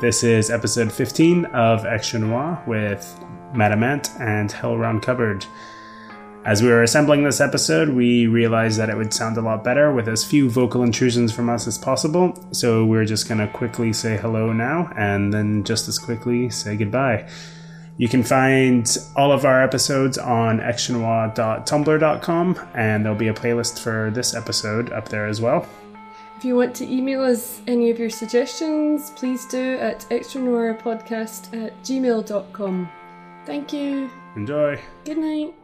This is episode 15 of Extra Noir with Madame Ant and Hell Round Cupboard. As we were assembling this episode, we realized that it would sound a lot better with as few vocal intrusions from us as possible, so we're just gonna quickly say hello now and then just as quickly say goodbye. You can find all of our episodes on extranoir.tumblr.com, and there'll be a playlist for this episode up there as well. If you want to email us any of your suggestions, please do at extranoirpodcast at gmail.com. Thank you. Enjoy! Good night.